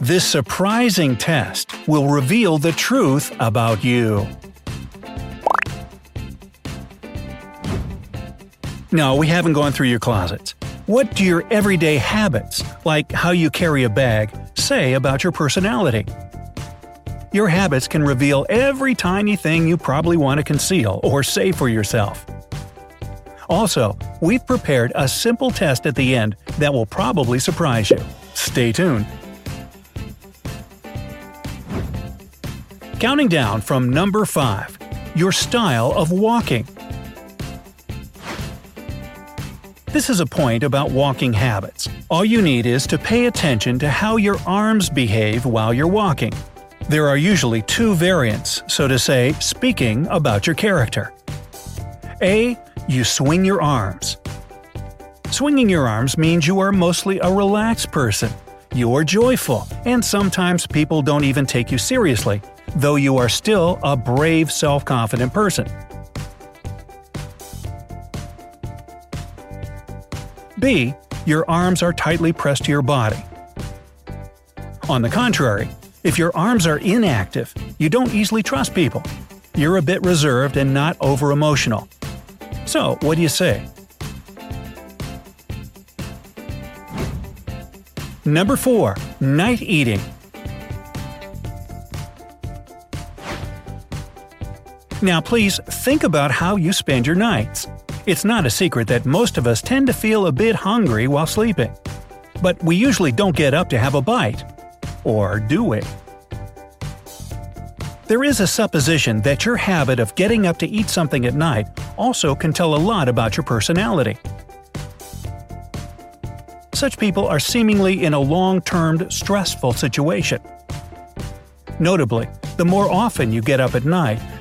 This surprising test will reveal the truth about you. No, we haven't gone through your closets. What do your everyday habits, like how you carry a bag, say about your personality? Your habits can reveal every tiny thing you probably want to conceal or say for yourself. Also, we've prepared a simple test at the end that will probably surprise you. Stay tuned. Counting down from number 5. Your style of walking. This is a point about walking habits. All you need is to pay attention to how your arms behave while you're walking. There are usually two variants, so to say, speaking about your character. A. You swing your arms. Swinging your arms means you are mostly a relaxed person. You are joyful, and sometimes people don't even take you seriously, though you are still a brave, self confident person. B. Your arms are tightly pressed to your body. On the contrary, if your arms are inactive, you don't easily trust people. You're a bit reserved and not over emotional. So, what do you say? Number 4. Night eating. Now, please think about how you spend your nights. It's not a secret that most of us tend to feel a bit hungry while sleeping. But we usually don't get up to have a bite. Or do we? There is a supposition that your habit of getting up to eat something at night also can tell a lot about your personality. Such people are seemingly in a long term, stressful situation. Notably, the more often you get up at night,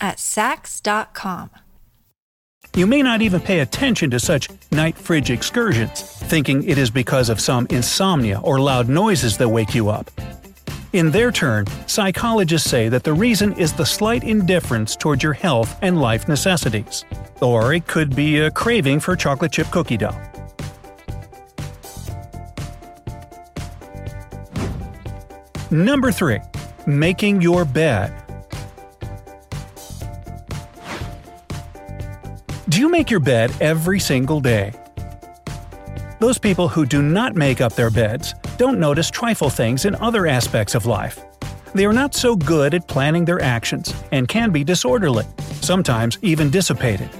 at Saks.com. You may not even pay attention to such night fridge excursions, thinking it is because of some insomnia or loud noises that wake you up. In their turn, psychologists say that the reason is the slight indifference toward your health and life necessities. Or it could be a craving for chocolate chip cookie dough. Number 3. Making your bed. You make your bed every single day? Those people who do not make up their beds don't notice trifle things in other aspects of life. They are not so good at planning their actions and can be disorderly, sometimes even dissipated.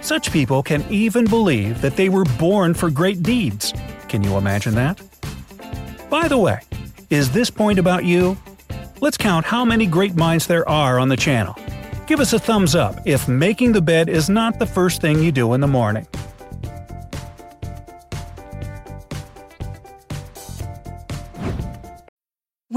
Such people can even believe that they were born for great deeds. Can you imagine that? By the way, is this point about you? Let's count how many great minds there are on the channel. Give us a thumbs up if making the bed is not the first thing you do in the morning.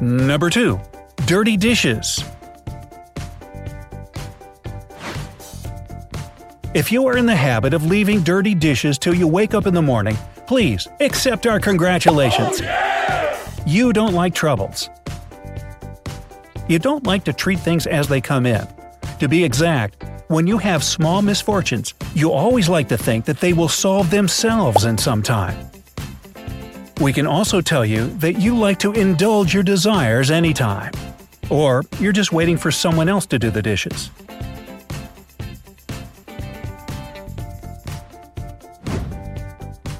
Number 2. Dirty dishes. If you are in the habit of leaving dirty dishes till you wake up in the morning, please accept our congratulations. Oh, you don't like troubles. You don't like to treat things as they come in. To be exact, when you have small misfortunes, you always like to think that they will solve themselves in some time. We can also tell you that you like to indulge your desires anytime. Or you're just waiting for someone else to do the dishes.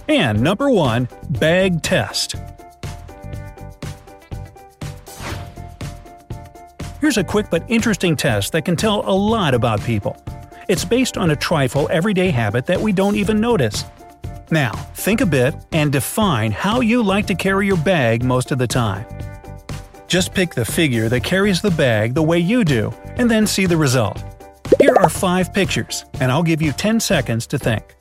And number one, bag test. Here's a quick but interesting test that can tell a lot about people. It's based on a trifle everyday habit that we don't even notice. Now, think a bit and define how you like to carry your bag most of the time. Just pick the figure that carries the bag the way you do, and then see the result. Here are five pictures, and I'll give you 10 seconds to think.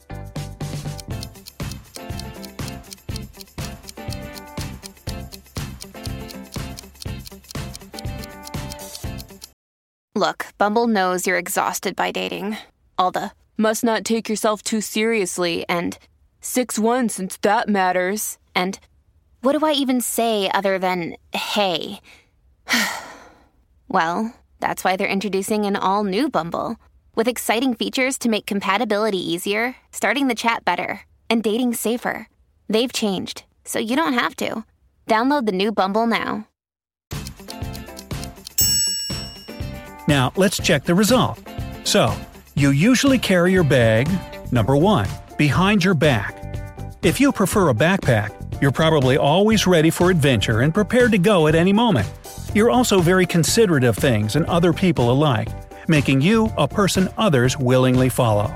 Look, Bumble knows you're exhausted by dating. All the must not take yourself too seriously and 6 1 since that matters. And what do I even say other than hey? well, that's why they're introducing an all new Bumble with exciting features to make compatibility easier, starting the chat better, and dating safer. They've changed, so you don't have to. Download the new Bumble now. Now, let's check the result. So, you usually carry your bag, number 1, behind your back. If you prefer a backpack, you're probably always ready for adventure and prepared to go at any moment. You're also very considerate of things and other people alike, making you a person others willingly follow.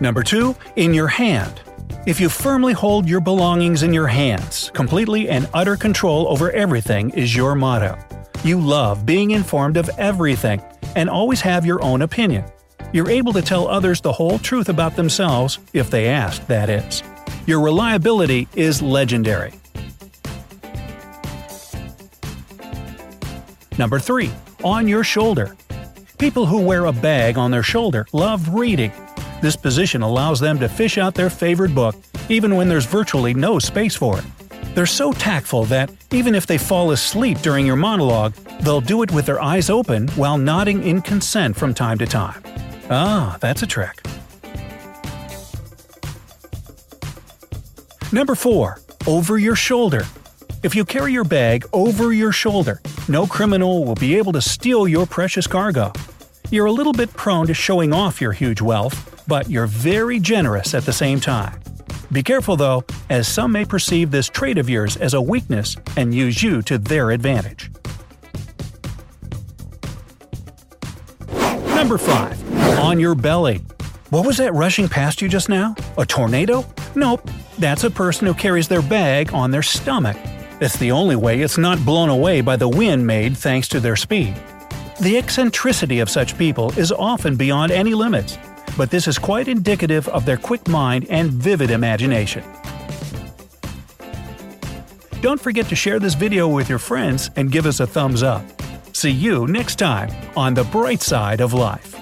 Number 2, in your hand. If you firmly hold your belongings in your hands, completely and utter control over everything is your motto. You love being informed of everything and always have your own opinion. You're able to tell others the whole truth about themselves, if they ask, that is. Your reliability is legendary. Number 3. On your shoulder. People who wear a bag on their shoulder love reading. This position allows them to fish out their favorite book, even when there's virtually no space for it. They're so tactful that, even if they fall asleep during your monologue, they'll do it with their eyes open while nodding in consent from time to time. Ah, that's a trick. Number 4. Over your shoulder. If you carry your bag over your shoulder, no criminal will be able to steal your precious cargo. You're a little bit prone to showing off your huge wealth, but you're very generous at the same time. Be careful though, as some may perceive this trait of yours as a weakness and use you to their advantage. Number 5. On your belly. What was that rushing past you just now? A tornado? Nope, that's a person who carries their bag on their stomach. It's the only way it's not blown away by the wind made thanks to their speed. The eccentricity of such people is often beyond any limits, but this is quite indicative of their quick mind and vivid imagination. Don't forget to share this video with your friends and give us a thumbs up. See you next time on the bright side of life.